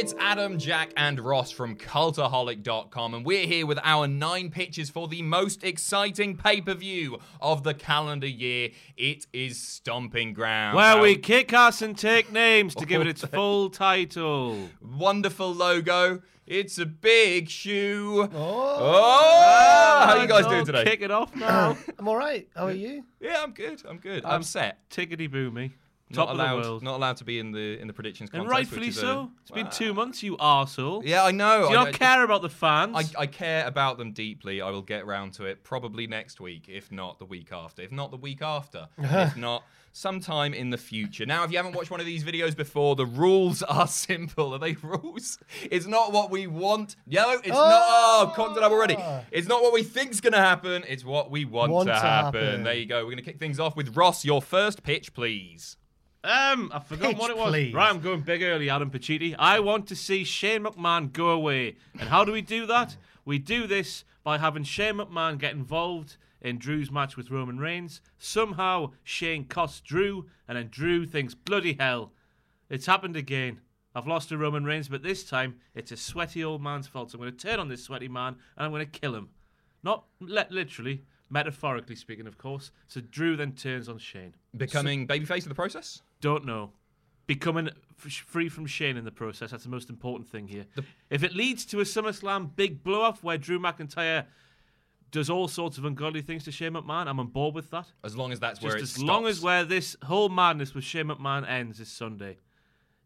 it's Adam, Jack, and Ross from Cultaholic.com, and we're here with our nine pitches for the most exciting pay per view of the calendar year. It is Stomping Ground. Where Our we kick ass and take names to give it its full title. wonderful logo. It's a big shoe. Oh, oh how you guys doing today? Kick it off now. I'm all right. How are you? Yeah, I'm good. I'm good. I'm, set. Tickety boomy. Not Top allowed. of the world. Not allowed to be in the in the predictions and rightfully which is a- so. It's been two months, you arsehole. Yeah, I know. Do you I- not I- care about the fans? I, I care about them deeply. I will get round to it probably next week, if not the week after. If not the week after. if not sometime in the future. Now, if you haven't watched one of these videos before, the rules are simple. Are they rules? It's not what we want. Yo, it's not. Oh, cocked it up already. Ah. It's not what we think's going to happen. It's what we want, Want to, to happen. happen. There you go. We're going to kick things off with Ross. Your first pitch, please. Um, I forgot Pitch, what it was. please. Right, I'm going big early, Adam Pacitti. I want to see Shane McMahon go away. And how do we do that? We do this by having Shane McMahon get involved in Drew's match with Roman Reigns. Somehow Shane costs Drew, and then Drew thinks, bloody hell, it's happened again. I've lost to Roman Reigns, but this time it's a sweaty old man's fault. So I'm going to turn on this sweaty man and I'm going to kill him. Not li- literally, metaphorically speaking, of course. So Drew then turns on Shane. Becoming babyface of the process? Don't know. Becoming free from Shane in the process. That's the most important thing here. if it leads to a SummerSlam big blow up where Drew McIntyre does all sorts of ungodly things to Shane McMahon, I'm on board with that. As long as that's where Just it as long as where this whole madness with Shane McMahon ends this Sunday.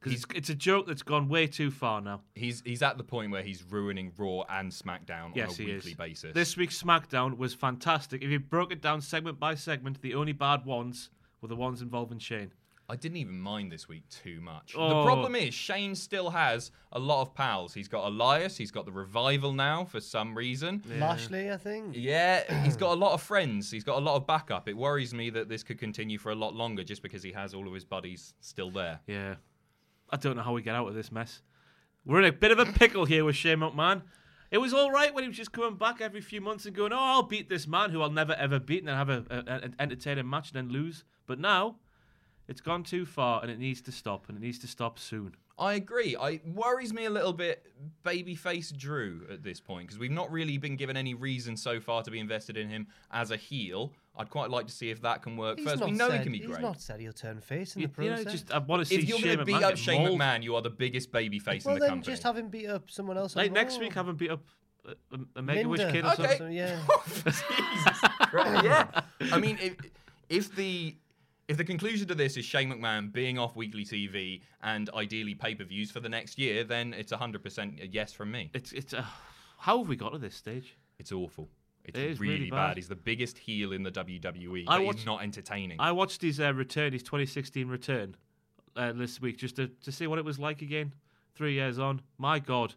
Because it's, it's a joke that's gone way too far now. He's he's at the point where he's ruining Raw and SmackDown Yes, on a weekly is. basis. This week's SmackDown was fantastic. If you broke it down segment by segment, the only bad ones were the ones involving Shane. I didn't even mind this week too much. Oh. The problem is Shane still has a lot of pals. He's got Elias, he's got the revival now for some reason. Lashley, I think. Yeah, he's got a lot of friends. He's got a lot of backup. It worries me that this could continue for a lot longer just because he has all of his buddies still there. Yeah. I don't know how we get out of this mess. We're in a bit of a pickle here with Shane McMahon. It was all right when he was just coming back every few months and going, "Oh, I'll beat this man who I'll never ever beat and then have a, a- an entertaining match and then lose." But now, it's gone too far and it needs to stop and it needs to stop soon. I agree. I worries me a little bit babyface Drew at this point because we've not really been given any reason so far to be invested in him as a heel. I'd quite like to see if that can work He's first. We know said, he can be he's great. not said he'll turn face in You, the you know, process. just I want to see if you're Shane going to beat McMahon up Shane mauled. McMahon, you are the biggest babyface well, in the then company. just have him beat up someone else. Like next week, have him beat up a, a, a Make-A-Wish kid or or Okay. something. something, Yeah. Jesus Christ. yeah. I mean, if, if the if the conclusion to this is Shane McMahon being off weekly TV and ideally pay per views for the next year, then it's 100% a yes from me. It's it's. Uh, how have we got to this stage? It's awful. It's It is really, really bad. bad. He's the biggest heel in the WWE, I watched- he's not entertaining. I watched his uh, return, his 2016 return, uh, this week, just to, to see what it was like again. Three years on, my God,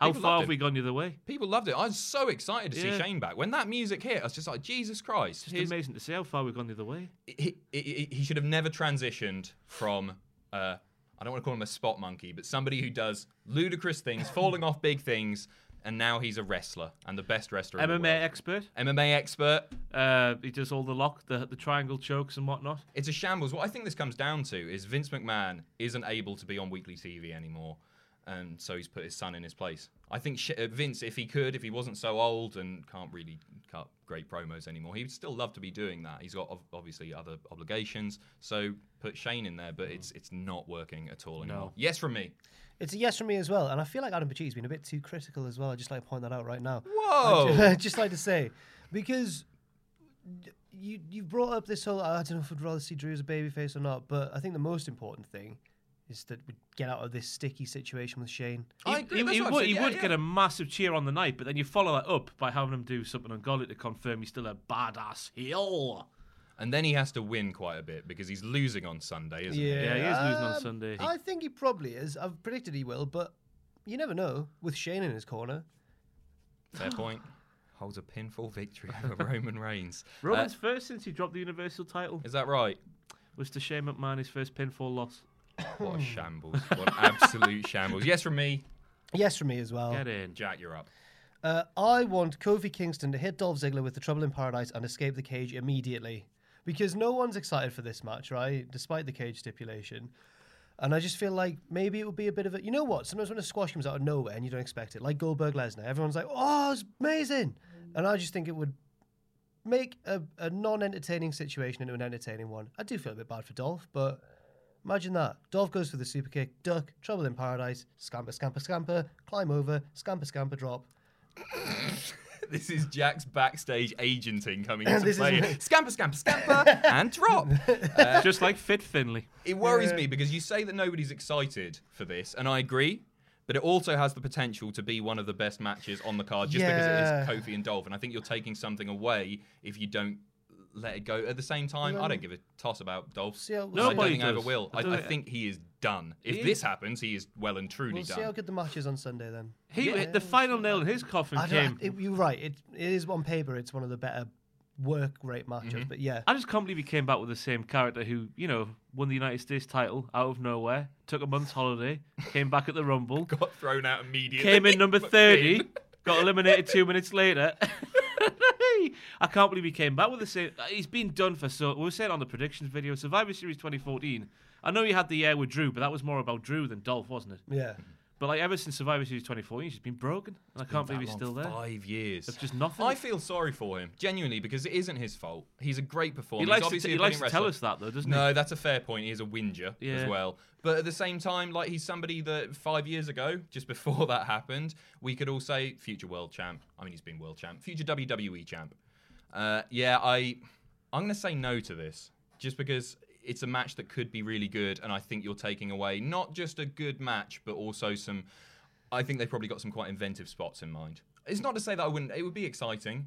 how far have we gone the other way? People loved it. I was so excited to Yeah. see Shane back. When that music hit, I was just like, Jesus Christ. Just here's- amazing to see how far we've gone the other way. he, he, he should have never transitioned from uh, I don't want to call him a spot monkey, but somebody who does ludicrous things, falling off big things, and now he's a wrestler and the best wrestler in the MMA expert. MMA expert. Uh, he does all the lock, the, the triangle chokes and whatnot. It's a shambles. What I think this comes down to is Vince McMahon isn't able to be on weekly TV anymore, and so he's put his son in his place. I think Sh- uh, Vince, if he could, if he wasn't so old and can't really cut great promos anymore, he'd still love to be doing that. He's got ov- obviously other obligations, so put Shane in there, but it's it's not working at all anymore. Yes, from me. It's a yes from me as well, and I feel like Adam Paci's been a bit too critical as well. I'd just like to point that out right now. Whoa. I'd just like to say, because you you brought up this whole I don't know if I'd rather see Drew as a babyface or not, but I think the most important thing is that we get out of this sticky situation with Shane. He, I agree, he- he would, he yeah, would yeah. get a massive cheer on the night, but then you follow that up by having him do something ungodly to confirm he's still a badass heel. And then he has to win quite a bit because he's losing on Sunday, isn't he? Yeah, he is losing on um, Sunday. I think he probably is. I've predicted he will, but you never know with Shane in his corner. Fair point. Holds a pinfall victory over Roman Reigns. Uh, Roman's first since he dropped the Universal title is that right? was to Shane McMahon his first pinfall loss. What a shambles. What an absolute shambles. Yes, from me. Yes, from me as well. Get in. Jack, you're up. Uh, I want Kofi Kingston to hit Dolph Ziggler with the Trouble in Paradise and escape the cage immediately. Because no one's excited for this match, right? Despite the cage stipulation. And I just feel like maybe it would be a bit of a. You know what? Sometimes when a squash comes out of nowhere and you don't expect it, like Goldberg Lesnar, everyone's like, oh, it's amazing. And I just think it would make a, a non entertaining situation into an entertaining one. I do feel a bit bad for Dolph, but imagine that. Dolph goes for the super kick, duck, Trouble in Paradise, scamper, scamper, scamper, climb over, scamper, scamper, drop. This is Jack's backstage agenting coming into This is play. me. Scamper, scamper, scamper, and drop. Just like Fit Finlay. It worries me because you say that nobody's excited for this, and I agree. But it also has the potential to be one of the best matches on the card just Yeah. because it is Kofi and Dolph. And I think you're taking something away if you don't let it go. At the same time, I don't give a toss about Dolph. See how- I don't Nobody think I ever does. will. I I, don't- I think he is done. If He this is- happens, he is well and truly done. We'll see how done. good the match is on Sunday then. He the final nail in his coffin I came. don't, it, you're right. It, it is on paper. It's one of the better work rate matches. Mm-hmm. But yeah, I just can't believe he came back with the same character who, you know, won the United States title out of nowhere, took a month's holiday, came back at the Rumble, Got thrown out immediately. came in number 30, got eliminated two minutes later. I can't believe he came back with the same. Uh, he's been done for so. We were saying on the predictions video, Survivor Series 2014. I know he had the air with Drew, but that was more about Drew than Dolph, wasn't it? yeah. But like ever since Survivor Series 2014, he's been broken, and I can't believe he's still there. Five years. It's just nothing. I feel sorry for him, genuinely, because it isn't his fault. He's a great performer. he He's likes to, he likes to tell us that though, doesn't No, he? that's a fair point. He is a whinger Yeah. as well. But at the same time, like he's somebody that five years ago, just before that happened, we could all say future world champ. I mean, he's been world champ, future WWE champ. Uh, yeah, I, I'm going to say no to this, just because it's a match that could be really good, and I think you're taking away not just a good match, but also some. I think they've probably got some quite inventive spots in mind. It's not to say that I wouldn't. It would be exciting.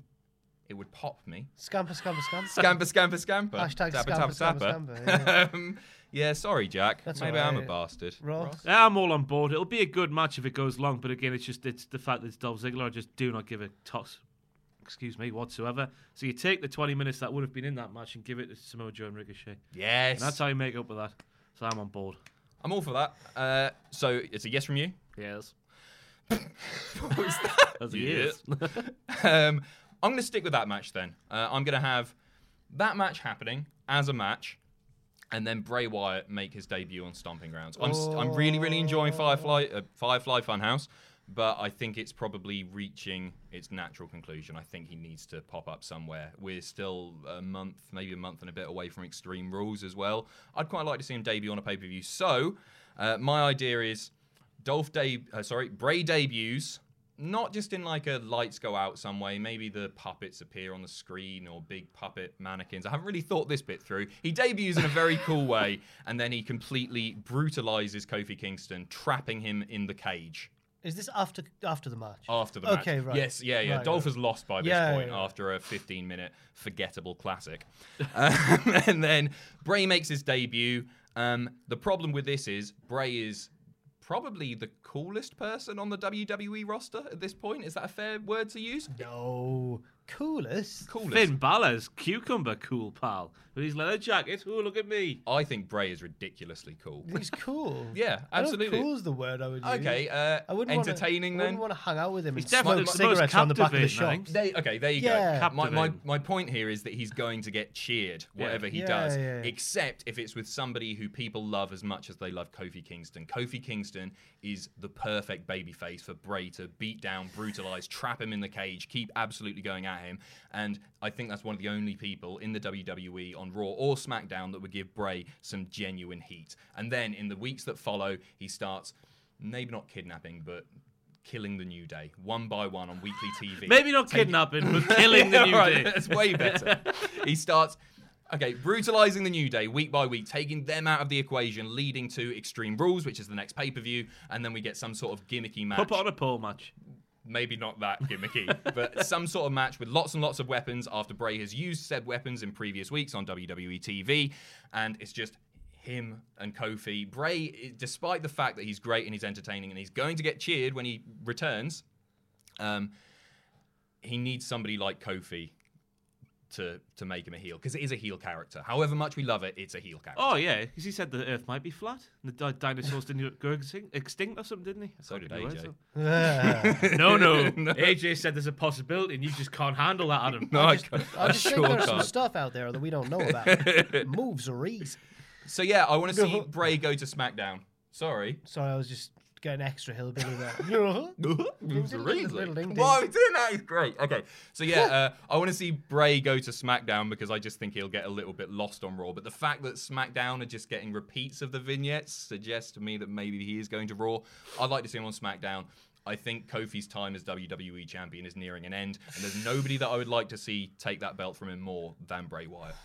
It would pop me. Scamper, scamper, scamper. Scamper, scamper, scamper. Hashtag Tapper, scamper, tapper, scamper, tapper. scamper, yeah. um, yeah, sorry, Jack. That's Maybe I'm a bastard. Ross. Yeah, I'm all on board. It'll be a good match if it goes long, but again, it's just it's the fact that it's Dolph Ziggler. I just do not give a toss, excuse me, whatsoever. So you take the 20 minutes that would have been in that match and give it to Samoa Joe and Ricochet. Yes. And that's how you make up with that. So I'm on board. I'm all for that. Uh, so it's a yes from you. Yes. What was that? As he is. um, I'm going to stick with that match then. Uh, I'm going to have that match happening as a match, and then Bray Wyatt make his debut on Stomping Grounds. I'm, st- I'm really, really enjoying Firefly, uh, Firefly Funhouse, but I think it's probably reaching its natural conclusion. I think he needs to pop up somewhere. We're still a month, maybe a month and a bit away from Extreme Rules as well. I'd quite like to see him debut on a pay per view. So, uh, my idea is Dolph de- uh, sorry, Bray debuts not just in like a lights go out some way. Maybe the puppets appear on the screen or big puppet mannequins. I haven't really thought this bit through. He debuts in a very cool way, and then he completely brutalizes Kofi Kingston, trapping him in the cage Is this after after the match? after the match. Okay, right. Yes, yeah, yeah. Right, Dolph right. has lost by this Yeah, point yeah, yeah. after a 15 minute forgettable classic. um, and then Bray makes his debut. Um, the problem with this is Bray is probably the coolest person on the WWE roster at this point. Is that a fair word to use? No, coolest. Coolest. Finn Balor's cucumber cool pal with his leather jacket. Oh, look at me. I think Bray is ridiculously cool. He's cool. Yeah, I don't know if absolutely. Cool is the word I would use. Okay, uh, I wouldn't entertaining wanna, I then. wouldn't want to hang out with him He's and definitely smoke the most cigarettes on the back of the captivating, shop. think. They, okay, there you Yeah. go. My, my, Captivating. my point here is that he's going to get cheered, whatever he Yeah, does, yeah, yeah. except if it's with somebody who people love as much as they love Kofi Kingston. Kofi Kingston is the perfect babyface for Bray to beat down, brutalize, trap him in the cage, keep absolutely going at him. And I think that's one of the only people in the WWE on Raw or SmackDown that would give Bray some genuine heat. And then in the weeks that follow, he starts maybe not kidnapping, but killing the New Day one by one on weekly TV. Maybe not Taking- kidnapping, but killing the new right, day. That's way better. he starts. Okay, brutalizing the New Day week by week, taking them out of the equation, leading to Extreme Rules, which is the next pay per view, and then we get some sort of gimmicky match. Put on a pole match. Maybe not that gimmicky, but some sort of match with lots and lots of weapons after Bray has used said weapons in previous weeks on WWE TV, and it's just him and Kofi. Bray, despite the fact that he's great and he's entertaining and he's going to get cheered when he returns, um, he needs somebody like Kofi to to make him a heel because it is a heel character. However much we love it, it's a heel character. Oh yeah, because he said the Earth might be flat. And the di- dinosaurs didn't go extinct, extinct or something, didn't he? I So did AJ. the words. Yeah. No, no, AJ said there's a possibility, and you just can't handle that, Adam. no, I, can't- I just think sure there's some can't. stuff out there that we don't know about. Moves are easy. So yeah, I want to see Bray go to SmackDown. Sorry. Sorry, I was just getting extra hillbilly there. Seriously. Why are we doing that? He's great. Okay, so yeah, uh, I want to see Bray go to SmackDown because I just think he'll get a little bit lost on Raw. But the fact that SmackDown are just getting repeats of the vignettes suggests to me that maybe he is going to Raw. I'd like to see him on SmackDown. I think Kofi's time as WWE champion is nearing an end, and there's nobody that I would like to see take that belt from him more than Bray Wyatt.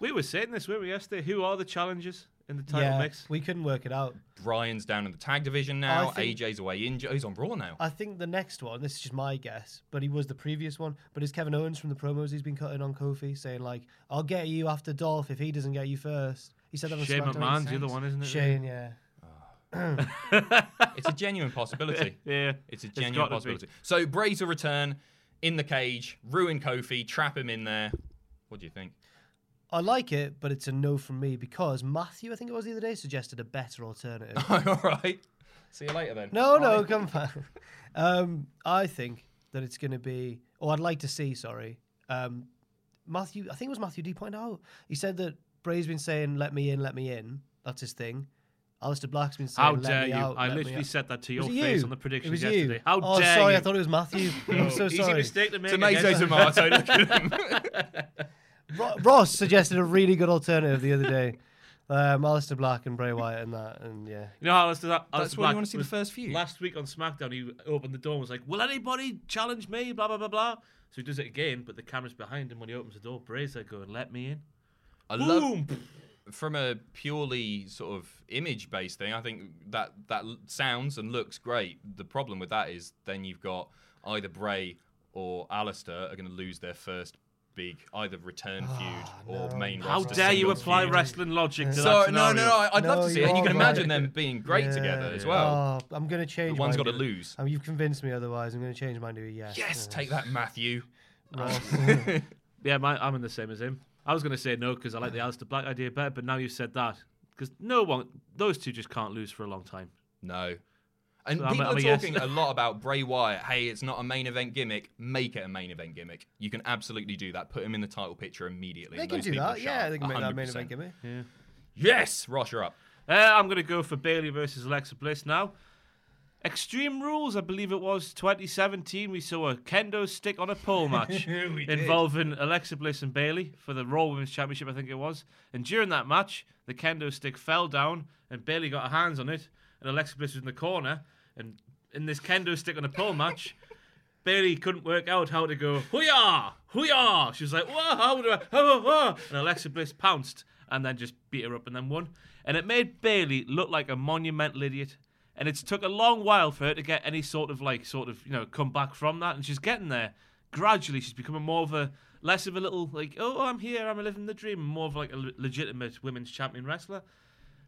We were saying this, weren't we, yesterday? Who are the challengers in the title yeah, mix? we couldn't work it out. Ryan's down in the tag division now. Think- AJ's away injured. He's on Raw now. I think the next one, this is just my guess, but he was the previous one. But is Kevin Owens from the promos he's been cutting on Kofi saying like, "I'll get you after Dolph if he doesn't get you first. He said that was Shane SmackDown. McMahon's the other one, isn't it? Shane, yeah. It's a genuine possibility. Yeah, It's a genuine gotta be. possibility. So Bray to return in the cage, ruin Kofi, trap him in there. What do you think? I like it, but it's a no from me because Matthew, I think it was the other day, suggested a better alternative. All right. See you later then. No, no, come back. Um, I think that it's going to be, or I'd like to see, sorry. Um, Matthew, I think it was Matthew D pointed out. He said that Bray's been saying, let me in, let me in. That's his thing. Aleister Black's been saying, How let dare me you? out, I let me literally out." said that to Was your it face you? on the It predictions was yesterday. you. How oh, dare sorry, you? I thought it was Matthew. I'm so Easy sorry. mistake to make. Tomato, again. tomato. Look at him. Ro- Ross suggested a really good alternative the other day. Um, Aleister Black and Bray Wyatt and that, and yeah. You know how Aleister, Aleister That's why you want to see the was- first few. Last week on SmackDown, he opened the door and was like, "Will anybody challenge me?" Blah blah blah blah. So he does it again, but the camera's behind him when he opens the door. Bray's there going, "Let me in." I love Boom. from a purely sort of image based thing. I think that that l- sounds and looks great. The problem with that is then you've got either Bray or Aleister are going to lose their first big either return feud or main. How dare you apply feud. wrestling logic to So that no, scenario? no, no. I- I'd love to see it, and you are can imagine them being great Yeah. together as well. Oh, I'm going to change. One's mine got to to- lose. I mean, you've convinced me otherwise. I'm going to change mine to a yes. Yes, Uh, take that, Matthew. Ross. Yeah, my, I'm in the same as him. I was going to say no because I like the Aleister Black idea better, but now you've said that because no one, those two just can't lose for a long time. No. And So I'm people I'm are talking a lot about Bray Wyatt. Hey, it's not a main event gimmick. Make it a main event gimmick. You can absolutely do that. Put him in the title picture immediately. they and can those do people that. shut Yeah, up. they can make that main 100%. event gimmick. Yeah. Yes, Ross, you're up. Uh, I'm going to go for Bayley versus Alexa Bliss now. Extreme Rules, I believe it was 2017. We saw a kendo stick on a pole match involving Alexa Bliss and Bayley for the Raw Women's Championship, I think it was. And during that match, the kendo stick fell down and Bayley got her hands on it, and Alexa Bliss was in the corner. And in this kendo stick on a pole match, Bayley couldn't work out how to go hooyah, hooyah. She was like, whoa, how do I, oh, oh. And Alexa Bliss pounced and then just beat her up and then won. And it made Bayley look like a monumental idiot. And it's took a long while for her to get any sort of like, sort of, you know, come back from that. And she's getting there. Gradually, she's becoming more of a, less of a little, like, oh, I'm here, I'm living the dream, more of like a le- legitimate women's champion wrestler.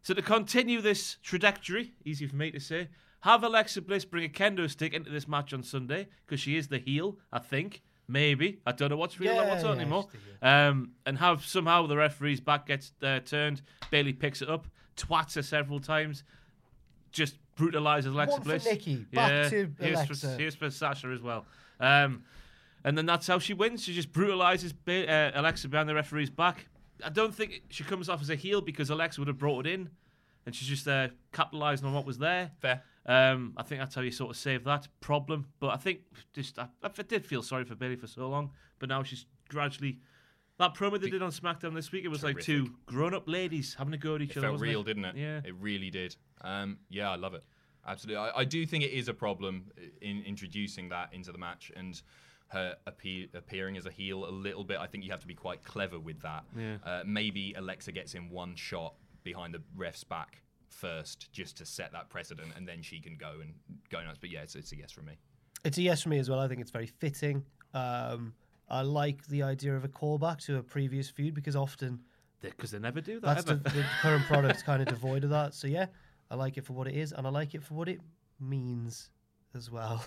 So to continue this trajectory, easy for me to say, have Alexa Bliss bring a kendo stick into this match on Sunday because she is the heel, I think. Maybe I don't know what's real and what's not yeah, anymore. Um, and have somehow the referee's back gets uh, turned. Bayley picks it up, twats her several times, just brutalizes Alexa One for Bliss. Nikki, back to here's Alexa. For, here's for Sasha as well. Um, and then that's how she wins. She just brutalizes Ba- uh, Alexa behind the referee's back. I don't think she comes off as a heel because Alexa would have brought it in, and she's just uh, capitalizing on what was there. Fair. Um, I think that's how you sort of save that problem. But I think just I, I did feel sorry for Bayley for so long, but now she's gradually. That promo they did on SmackDown this week, it was like two grown-up ladies having a go at each It other. felt real, didn't it? Yeah. It really did. Um, yeah, I love it. Absolutely. I, I do think it is a problem in introducing that into the match and her appear, appearing as a heel a little bit. I think you have to be quite clever with that. Yeah. Uh, maybe Alexa gets in one shot behind the ref's back first just to set that precedent and then she can go and go nuts. But yeah, it's, it's a yes from me. It's a yes for me as well. I think it's very fitting. Um, I like the idea of a callback to a previous feud because often Because they never do that. that's the, ever. the current product's kind of devoid of that. So yeah, I like it for what it is, and I like it for what it means as well.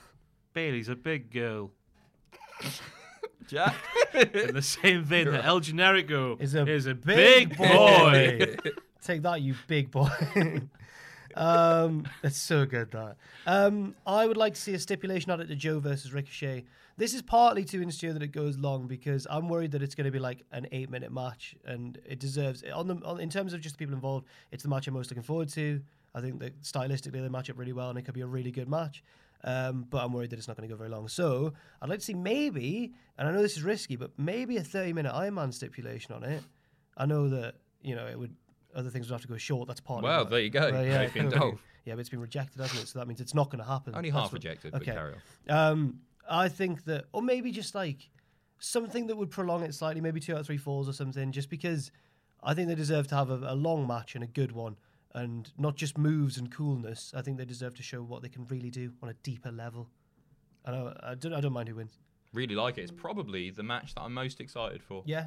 Bayley's a big girl. Jack? In the same vein that El Generico Is a is a big big boy. Take that, you big boy. um, it's so good that. Um, I would like to see a stipulation added to Joe versus Ricochet. This is partly to ensure that it goes long because I'm worried that it's going to be like an eight minute match and it deserves on the on, in terms of just the people involved. It's the match I'm most looking forward to. I think that stylistically they match up really well and it could be a really good match. Um, but I'm worried that it's not going to go very long. So I'd like to see maybe, and I know this is risky, but maybe a 30 minute Iron Man stipulation on it. I know that you know it would other things would have to go short. That's part. Well, of it. Well, there you go. Well, yeah, Nathan cool. Yeah, but it's been rejected, hasn't it? So that means it's not going to happen. Only That's half what- rejected, but carry Um, I think that, or maybe just like something that would prolong it slightly, maybe two out of three falls or something, just because I think they deserve to have a, a long match and a good one, and not just moves and coolness. I think they deserve to show what they can really do on a deeper level. And I, I don't, I don't mind who wins. Really like it. It's probably the match that I'm most excited for. Yeah,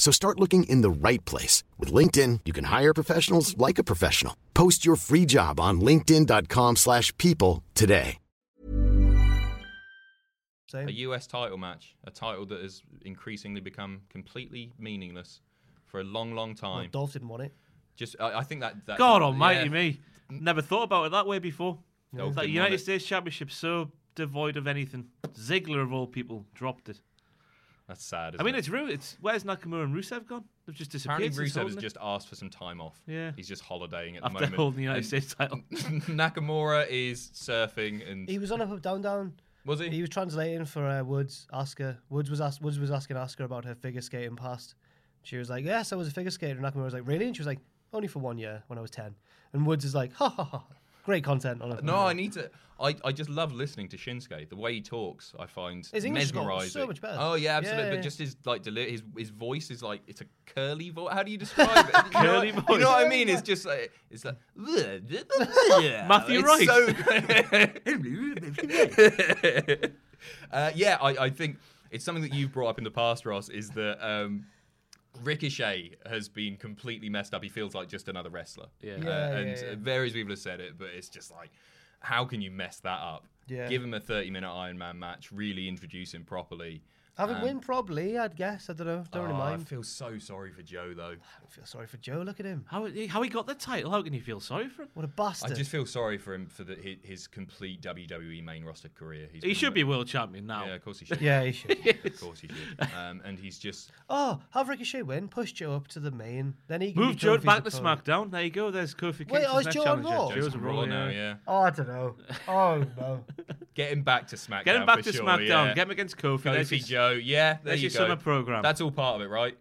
So start looking in the right place. With LinkedIn, you can hire professionals like a professional. Post your free job on linkedin.com slash people today. same. A US title match, a title that has increasingly become completely meaningless for a long, long Well, time. Dolph didn't want it. Just, I, I think that. that God almighty yeah. me. Never thought about it that way before. Dolph that United. States Championship so devoid of anything. Ziggler of all people dropped it. That's sad. I mean, it? it's rude. It's where's Nakamura and Rusev gone? They've just disappeared. Apparently, Rusev has just asked for some time off. Yeah. He's just holidaying at after the moment. holding the United And States title. Nakamura is surfing and. He was on up, up, down, down. was he? He was translating for uh, Woods. Asuka Woods was ask, Woods was asking Asuka about her figure skating past. She was like, "Yes, I was a figure skater." And Nakamura was like, "Really?" And she was like, only for one year when I was ten. And Woods is like, ha ha ha, great content on it. No, I need to. I, I just love listening to Shinsuke. The way he talks, I find His English is mesmerizing. so much better. Oh yeah, absolutely. Yeah, But just his like deli- his his voice is like it's a curly voice. How do you describe it? You know Curly what- voice. You know what I mean? It's just like it's like Matthew It's so- uh, yeah, I, I think it's something that you've brought up in the past, Ross. Is that um, Ricochet has been completely messed up. He feels like just another wrestler. Yeah. Uh, Yeah, and yeah, yeah. various people have said it, but it's just like, how can you mess that up? Yeah. Give him a 30 minute Iron Man match, really introduce him properly. Have him Um, win probably, I'd guess. I don't know. Don't really Oh, I feel so sorry for Joe, though. I don't feel sorry for Joe. Look at him. How, how he got the title? How can you feel sorry for him? What a bastard. I just feel sorry for him for the, his, his complete WWE main roster career. He's He been- should be world champion now. Yeah, of course he should. Yeah, he should. of course he should. Um, and he's just Oh, have Ricochet win, push Joe up to the main, then he can Move Joe back to. SmackDown. There you go. There's Kofi Wait, oh, is next Joe on. Raw? Joe's Joe's on Raw Raw now, yeah. yeah. Oh, I don't know. Oh no. Get him back to SmackDown. Get him back for to sure, SmackDown. Yeah. Get him against Kofi. There's Kofi his- Joe. Yeah, there there's you your go. summer program. That's all part of it, right?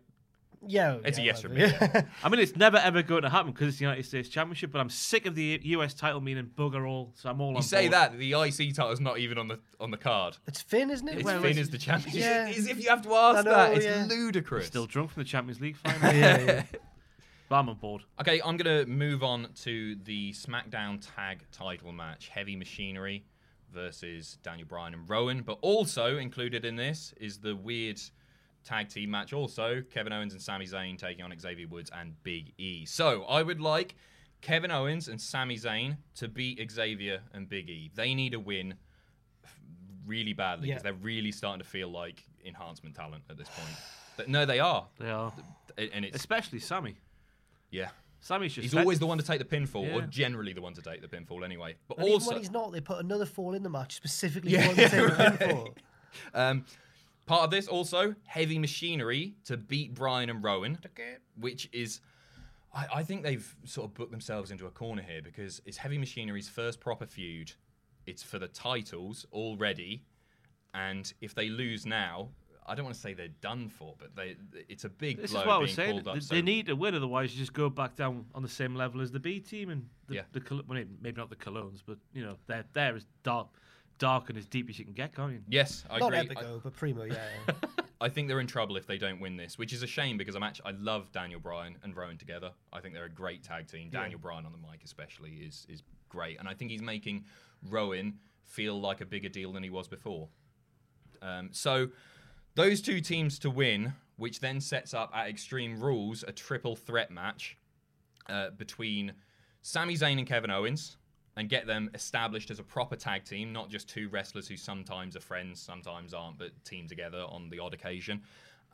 Yeah, It's a yes from whatever. me. I mean, it's never ever going to happen because it's the United States Championship. But I'm sick of the US title meaning bugger all. So I'm all on You say board. that the IC title's not even on the on the card. It's Finn, isn't it? It's Well, Finn it's- as the champion. Yeah. As if you have to ask I know, that. It's yeah. ludicrous. Still drunk from the Champions League final. yeah, yeah. but I'm on board. Okay, I'm going to move on to the SmackDown Tag Title match: Heavy Machinery versus Daniel Bryan and Rowan. But also included in this is the weird tag team match. Also, Kevin Owens and Sami Zayn taking on Xavier Woods and Big E. So I would like Kevin Owens and Sami Zayn to beat Xavier and Big E. They need a win really badly because Yeah. they're really starting to feel like enhancement talent at this point. But no, they are, They are, and it's especially Sami. yeah. Sami's just He's fed- always the one to take the pinfall, or generally the one to take the pinfall anyway. But And even also, when he's not, they put another fall in the match specifically Yeah, for him to take right. the pin um, part of this also heavy machinery to beat Bryan and Rowan, which is. I, I think they've sort of booked themselves into a corner here because it's Heavy Machinery's first proper feud. It's for the titles already, and if they lose now, I don't want to say they're done for, but they it's a big This blow is what I was saying. called up. They, so- they need to win, otherwise you just go back down on the same level as the B team and the, Yeah. the well, maybe not the Colóns, but you know they're they're as dark, dark and as deep as you can get, can't you? Yes, I Not agree. I- Epico, but Primo, yeah. I think they're in trouble if they don't win this, which is a shame because I'm actually I love Daniel Bryan and Rowan together. I think they're a great tag team. Daniel Bryan on the mic especially is is great, and I think he's making Rowan feel like a bigger deal than he was before. Um, so those two teams to win, which then sets up at Extreme Rules a triple threat match uh, between Sami Zayn and Kevin Owens and get them established as a proper tag team, not just two wrestlers who sometimes are friends, sometimes aren't, but team together on the odd occasion.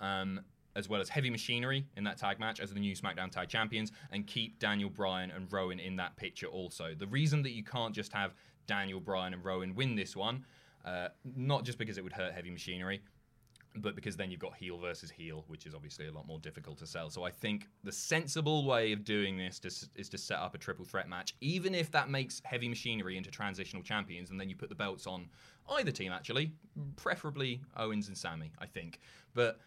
Um, as well as Heavy Machinery in that tag match as the new SmackDown Tag Champions, and keep Daniel Bryan and Rowan in that picture also. The reason that you can't just have Daniel Bryan and Rowan win this one, uh, not just because it would hurt Heavy Machinery, but because then you've got heel versus heel, which is obviously a lot more difficult to sell. So I think the sensible way of doing this to, is to set up a triple threat match, even if that makes Heavy Machinery into transitional champions, and then you put the belts on either team, actually, preferably Owens and Sami, I think. But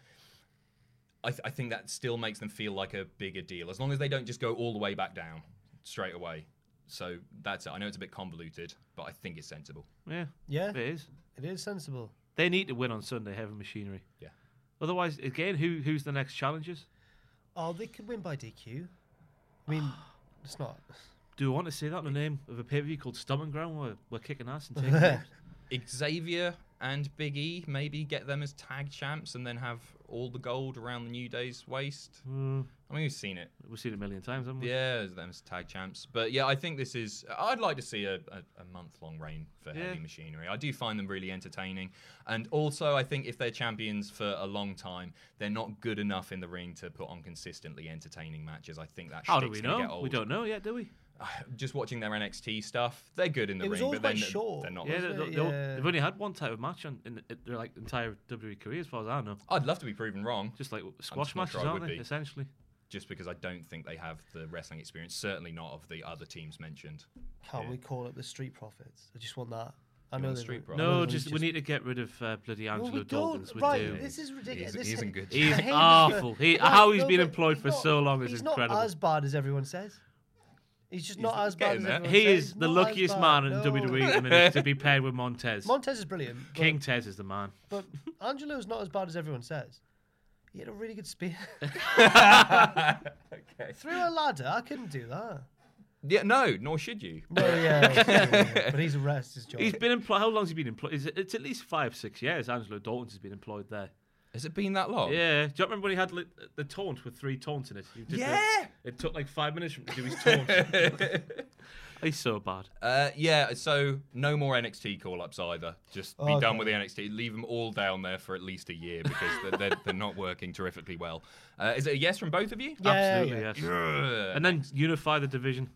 I, th- I think that still makes them feel like a bigger deal, as long as they don't just go all the way back down straight away. So that's it. I know it's a bit convoluted, but I think it's sensible. Yeah, yeah, it is. it is sensible. They need to win on Sunday, Heavy Machinery. Yeah. Otherwise, again, who who's the next challengers? Oh, they could win by DQ. I mean, it's not. Do I want to say that in the name of a pay per view called Stomping Ground where we're kicking ass and taking names? Xavier and Big E, maybe get them as tag champs and then have all the gold around the New Day's waist. Mm, I mean, we've seen it. we've seen it a million times, haven't we? Yeah, as them as tag champs. But yeah, I think this is. I'd like to see a, a, a month long reign for Yeah. Heavy Machinery. I do find them really entertaining. And also, I think if they're champions for a long time, they're not good enough in the ring to put on consistently entertaining matches. I think that How do we know? We don't know yet, do we? Uh, just watching their NXT stuff, they're good in the It ring, all but quite then short. they're not. Yeah, wasn't they, it? they, they, Yeah. have only had one type of match on, in, in their like entire WWE career, as far as I know. I'd love to be proven wrong. Just like squash just matches, sure aren't they? be. Essentially. Just because I don't think they have the wrestling experience. Certainly not of the other teams mentioned. Can't we call it the Street Profits? I just want that. I know the street don't. No, No, just, just- we need to get rid of uh, bloody No, Angelo we Dawkins. We right, do. this is ridiculous. He This isn't good. He's I hate this awful. guy. He- Right, how he's no, been employed he's for not- so long is he's incredible. not as bad as everyone says. He's just not as bad as everyone He says. is the luckiest man in no. WWE at the minute to be paired with Montez. Montez is brilliant. King Tez is the man. But Angelo's not as bad as everyone says. He had a really good spear. okay. Through a ladder, I couldn't do that. Yeah, no, nor should you. No, yeah, it's true, yeah. but he's a rest his job. He's been employed. How long has he been employed? Is it, it's at least five, six years. Angelo Dalton's been employed there. Has it been that long? Yeah. Do you remember when he had like, the taunt with three taunts in it? He did the- Yeah. it took like five minutes for him to do his taunt. He's so bad. Uh, yeah, so no more NXT call ups either. Just be Okay. done with the NXT. Leave them all down there for at least a year because they're, they're, they're not working terrifically well. Uh, is it a yes from both of you? Yeah, Absolutely, yeah. yes. Ugh. And then unify the division.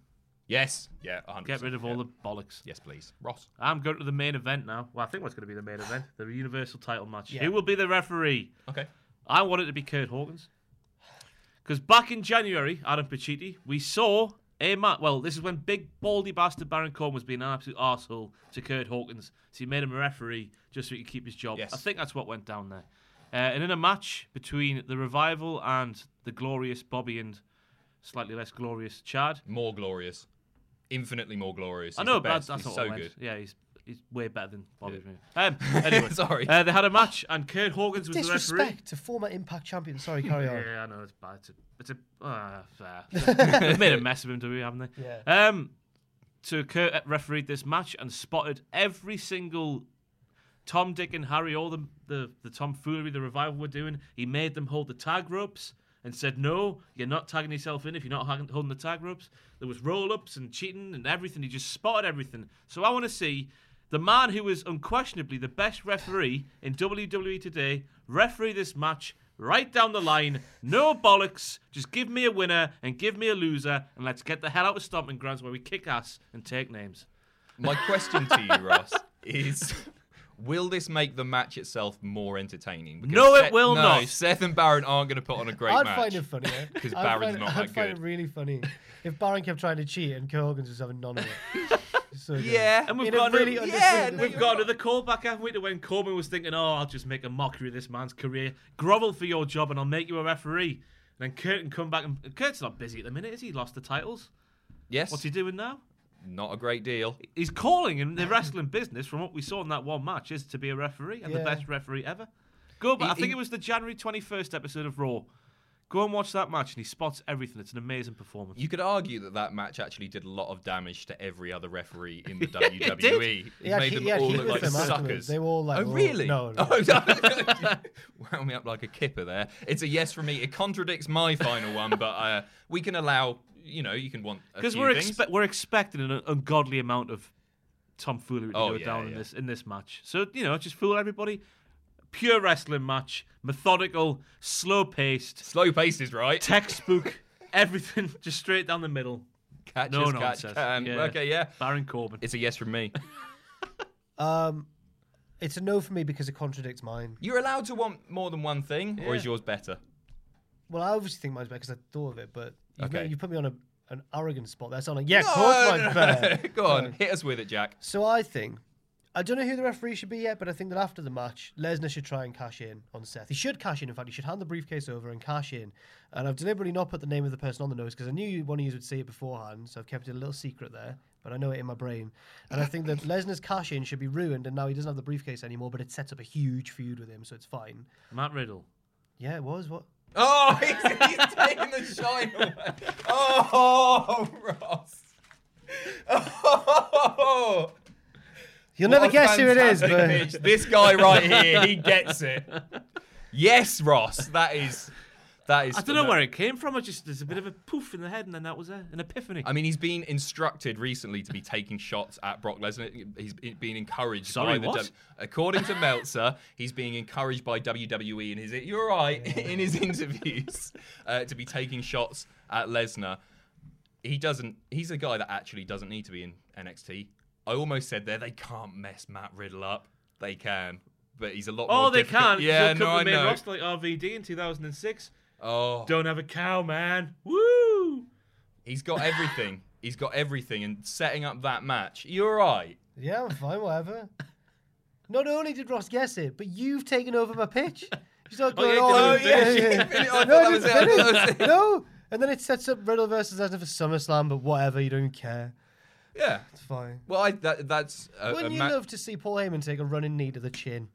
yes, yeah, 100%. Get rid of all yeah. the bollocks. Yes, please. Ross. I'm going to the main event now. Well, I think what's going to be the main event, the Universal Title match. Yeah. Who will be the referee? Okay. I want it to be Curt Hawkins. Because back in January, Adam Pacitti, we saw a Matt, Well, this is when big baldy bastard Baron Corbin was being an absolute arsehole to Curt Hawkins. So he made him a referee just so he could keep his job. Yes. I think that's what went down there. Uh, and in a match between the Revival and the glorious Bobby and slightly less glorious Chad. More glorious. Infinitely more glorious. I know, but best. that's He's not so good. Yeah, he's he's way better than Bobby. Um, anyway, Sorry. Uh, they had a match, and Curt Hawkins was the referee. Disrespect to former Impact champion. Sorry, carry on. Yeah, I know it's bad. It's a, it's a uh, fair. They've made a mess of him, do we? Haven't they? Yeah. Um, so Curt refereed this match and spotted every single Tom, Dick, and Harry, all the the the tomfoolery the revival were doing. He made them hold the tag ropes and said, "No, you're not tagging yourself in if you're not hang- holding the tag ropes." There was roll ups and cheating and everything. He just spotted everything. So I want to see. The man who is unquestionably the best referee in WWE today referee this match right down the line. No bollocks. Just give me a winner and give me a loser, and let's get the hell out of stomping grounds where we kick ass and take names. My question to you, Ross, is will this make the match itself more entertaining? Because No, it Seth- will no, not. Seth and Baron aren't going to put on a great I'd match. find it funnier. Because I'd Baron's find, not I'd that find it really funny if Baron kept trying to cheat and Curt Hawkins was having none of it. So. Yeah. And we've got really to, understated yeah, way. we've got another callback, haven't we, to when Corbin was thinking, "Oh, I'll just make a mockery of this man's career, grovel for your job, and I'll make you a referee." And then Curt can come back, and Curt's not busy at the minute, is he? He lost the titles. Yes. What's he doing now? Not a great deal. He's calling in the wrestling business, from what we saw in that one match, is to be a referee and the best referee ever. Go back. He- I think he- it was the January twenty first episode of Raw. Go and watch that match, and he spots everything. It's an amazing performance. You could argue that that match actually did a lot of damage to every other referee in the Yeah, it WWE. It He had made heat- them he all look like suckers. They were all like, oh, "Oh, really? no, no." Oh, Wound me up like a kipper there. It's a yes from me. It contradicts my final one, but uh, we can allow, you know, you can want because we're things. expe- we're expecting an ungodly amount of tomfoolery to Oh, go yeah, down in this in this match. So you know, just fool everybody. Pure wrestling match, methodical, slow paced, Slow paced is right. textbook, everything just straight down the middle. Catch No as catch nonsense. can. Yeah. Okay, yeah. Baron Corbin. It's a yes from me. Um, it's a no for me because it contradicts mine. You're allowed to want more than one thing, or is yours better? Well, I obviously think mine's better because I thought of it, but you Okay. you put me on a, an arrogant spot there. So I'm like, yeah, of course No, no, better. no. Go on, um, hit us with it, Jack. So I think I don't know who the referee should be yet, but I think that after the match, Lesnar should try and cash in on Seth. He should cash in. In fact, he should hand the briefcase over and cash in. And I've deliberately not put the name of the person on the nose because I knew one of you would say it beforehand, so I've kept it a little secret there. But I know it in my brain. And I think that Lesnar's cash in should be ruined, and now he doesn't have the briefcase anymore. But it sets up a huge feud with him, so it's fine. Matt Riddle. Yeah, it was what. Oh, he's, he's taking the shine away. Oh, Ross. Oh, You'll never guess who it is, but. This guy right here, he gets it. Yes, Ross, that is that is. I don't know where it came from. I just there's a bit of a poof in the head, and then that was a, an epiphany. I mean, he's been instructed recently to be taking shots at Brock Lesnar. He's been being encouraged Sorry, by the. what? W- according to Meltzer, he's being encouraged by WWE in his. You're right in his interviews uh, to be taking shots at Lesnar. He doesn't. He's a guy that actually doesn't need to be in NXT. I almost said there they can't mess Matt Riddle up. They can, but he's a lot. oh, more they difficult. can. Yeah, He'll no, I the know. roster like RVD in 2006. Oh, Don't have a cow, man. Woo! He's got everything. He's got everything, and setting up that match. You're right. Yeah, I'm fine, whatever. Not only did Ross guess it, but you've taken over my pitch. You start Oh, going, oh, yeah, oh, go yeah, and yeah, yeah. I No, was it. I thought that finish. was it. No, and then it sets up Riddle versus Lesnar for SummerSlam, but whatever, you don't care. Yeah. It's fine. Well, I that, that's a, a Wouldn't you ma- love to see Paul Heyman take a running knee to the chin?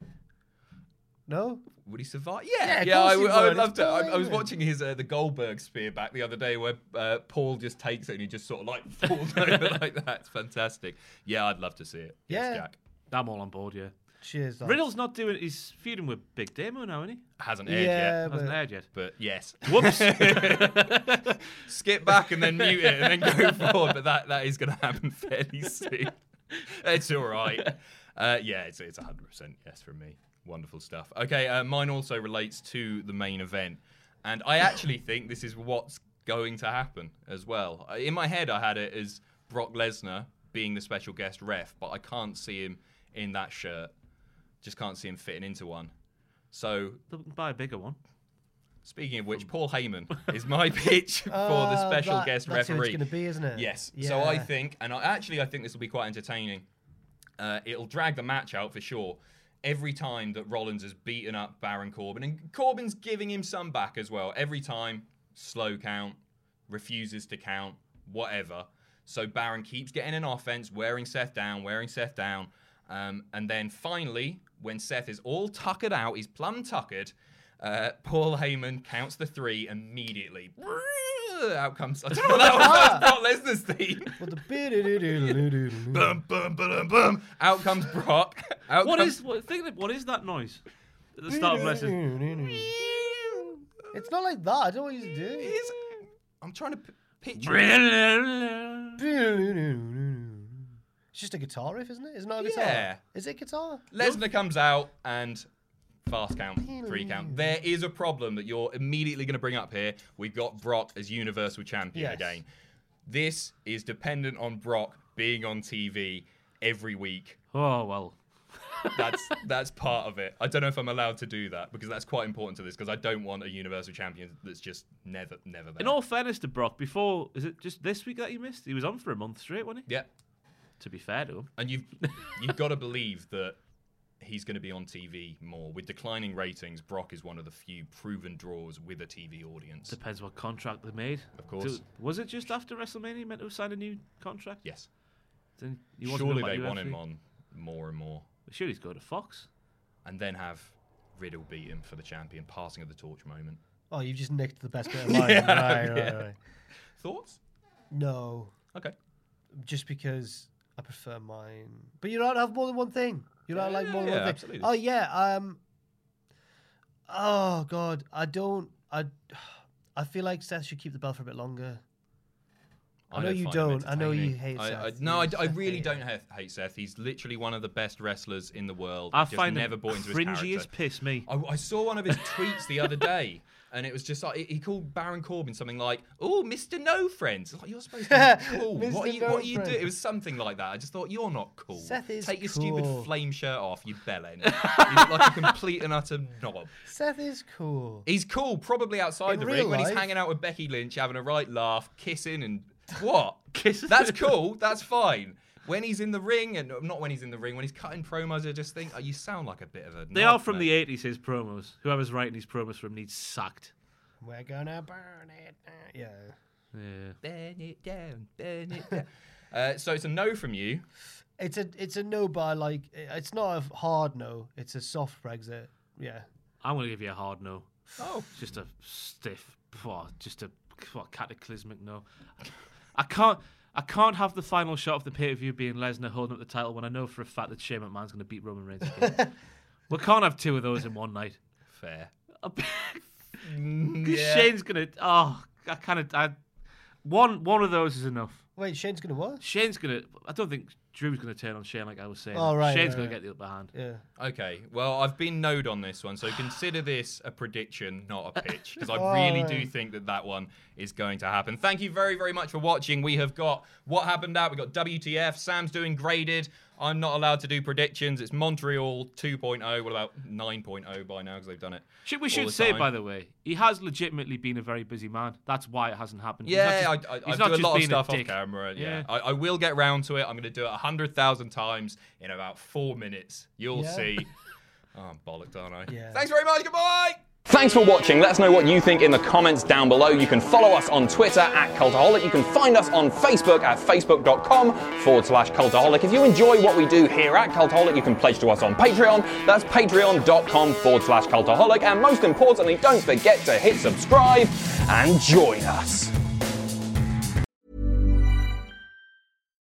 No? Would he survive? Yeah, Yeah, yeah. I, would- I would. would love to. I, I was watching his uh, the Goldberg spear back the other day, where uh, Paul just takes it and he just sort of like falls over like that. It's fantastic. Yeah, I'd love to see it. Yes, Yeah. Jack I'm all on board, yeah. Cheers. lads. Riddle's not doing. He's feuding with Big Damo now, isn't he? hasn't aired Yeah, yet, but Hasn't aired yet. but yes. Whoops. Skip back and then mute it and then go forward, but that that is going to happen fairly soon. It's all right. Uh, yeah, it's it's 100 percent yes from me. Wonderful stuff. Okay, uh, mine also relates to the main event, and I actually think this is what's going to happen as well. Uh, In my head, I had it as Brock Lesnar being the special guest ref, but I can't see him in that shirt. Just can't see him fitting into one. So Buy a bigger one. Speaking of which, Paul Heyman is my pitch for the Ah, special that- guest that's who referee. it's going to be, isn't it? Yes. Yeah. So I think, and I, actually, I think this will be quite entertaining. Uh, it'll drag the match out for sure. Every time that Rollins has beaten up Baron Corbin, and Corbin's giving him some back as well. Every time, slow count, refuses to count, whatever. So Baron keeps getting an offense, wearing Seth down, wearing Seth down. Um, and then finally, when Seth is all tuckered out, he's plumb tuckered, uh, Paul Heyman counts the three immediately. Out comes. I don't know what that was. That Brock Lesnar's theme. Well, the. Bum, bum. Out comes Brock. What is? What, think of, what is that noise? At the start of Lesnar. It's not like that. I don't know what he's doing. Is- I'm trying to p- picture. It's just a guitar riff, isn't? It's not it a guitar. Yeah. Is it guitar? Lesnar comes out and fast count, three count. There is a problem that you're immediately going to bring up here. We've got Brock as Universal Champion Yes. again. This is dependent on Brock being on TV every week. Oh well. That's that's part of it. I don't know if I'm allowed to do that because that's quite important to this because I don't want a Universal Champion that's just never never there. In all fairness to Brock, before is it just this week that he missed? He was on for a month straight, wasn't he? yeah, To be fair to him. and you've you've got to believe that he's going to be on TV more with declining ratings. Brock is one of the few proven draws with a TV audience. Depends what contract they made. Of course. So, was it just after WrestleMania he meant to sign a new contract? Yes, Then he wasn't surely going they back want him on more and more, Sure, he's going to Fox. and then have Riddle beat him for the champion, passing of the torch moment. Oh, you've just nicked the best bit of mine. right, right, yeah. right. Thoughts? No, Okay. just because I prefer mine. But you don't have more than one thing. You're allowed to like more than Yeah, one thing. absolutely. Oh yeah. Um. Oh god, I don't. I. I feel like Seth should keep the belt for a bit longer. I know you find him don't. I know you hate I, I, Seth. no, I, I really don't ha- hate Seth. He's literally one of the best wrestlers in the world. I just find never him bought into his cringy as character. piss, me. I, I saw one of his tweets the other day, and it was just like he called Baron Corbin something like, "Oh, Mister No Friends." Like you're supposed to be cool. what are Mr. you? No what are you Friends. doing? It was something like that. I just thought you're not cool. Seth is Take your cool. stupid flame shirt off, you bellend. you look like a complete and utter knob. Seth is cool. He's cool, probably outside In the real ring when he's life? hanging out with Becky Lynch, having a right laugh, kissing and what? Kissing? That's cool. That's fine. When he's in the ring, and not when he's in the ring, when he's cutting promos, I just think, oh, you sound like a bit of a. They are from mate. the 80s, his promos. Whoever's writing these promos for him needs sacked. We're gonna burn it. down. Yeah. Yeah. Burn it down, burn it down. uh, so it's a no from you. It's a it's a no, by like it's not a hard no. It's a soft Brexit. Yeah. I'm going to give you a hard no. Oh, Just a stiff, oh, just a what, cataclysmic no. I can't. I can't have the final shot of the pay per view being Lesnar holding up the title when I know for a fact that Shane McMahon's going to beat Roman Reigns we can't have two of those in one night. fair. Because mm, Shane's going to. Oh, I kind of. I, one one of those is enough. Wait, Shane's gonna what? Shane's going to. I don't think Drew's going to turn on Shane like I was saying. Oh, right, Shane's right, going right. to get the upper hand. Yeah. Okay, well, I've been node on this one, so consider this a prediction, not a pitch, because I Oh, really do think that that one is going to happen. Thank you very, very much for watching. We have got what happened out. We got WTF. Sam's doing graded. I'm not allowed to do predictions. It's Montreal 2.0. What about 9.0 by now? Because they've done it. Should, we all should the say, time. by the way, he has legitimately been a very busy man. That's why it hasn't happened. He's Yeah, not I, just- I, he's I not do a just lot of being stuff off dick. camera. Yeah, Yeah. I, I will get round to it. I'm going to do it hundred thousand times in about four minutes. You'll Yeah. see. Oh, I'm bollocked, aren't I? Yeah. Thanks very much. Goodbye. Thanks for watching. Let us know what you think in the comments down below. You can follow us on Twitter at Cultaholic. You can find us on Facebook at facebook.com forward slash Cultaholic. If you enjoy what we do here at Cultaholic, you can pledge to us on Patreon. That's patreon.com forward slash Cultaholic. And most importantly, don't forget to hit subscribe and join us.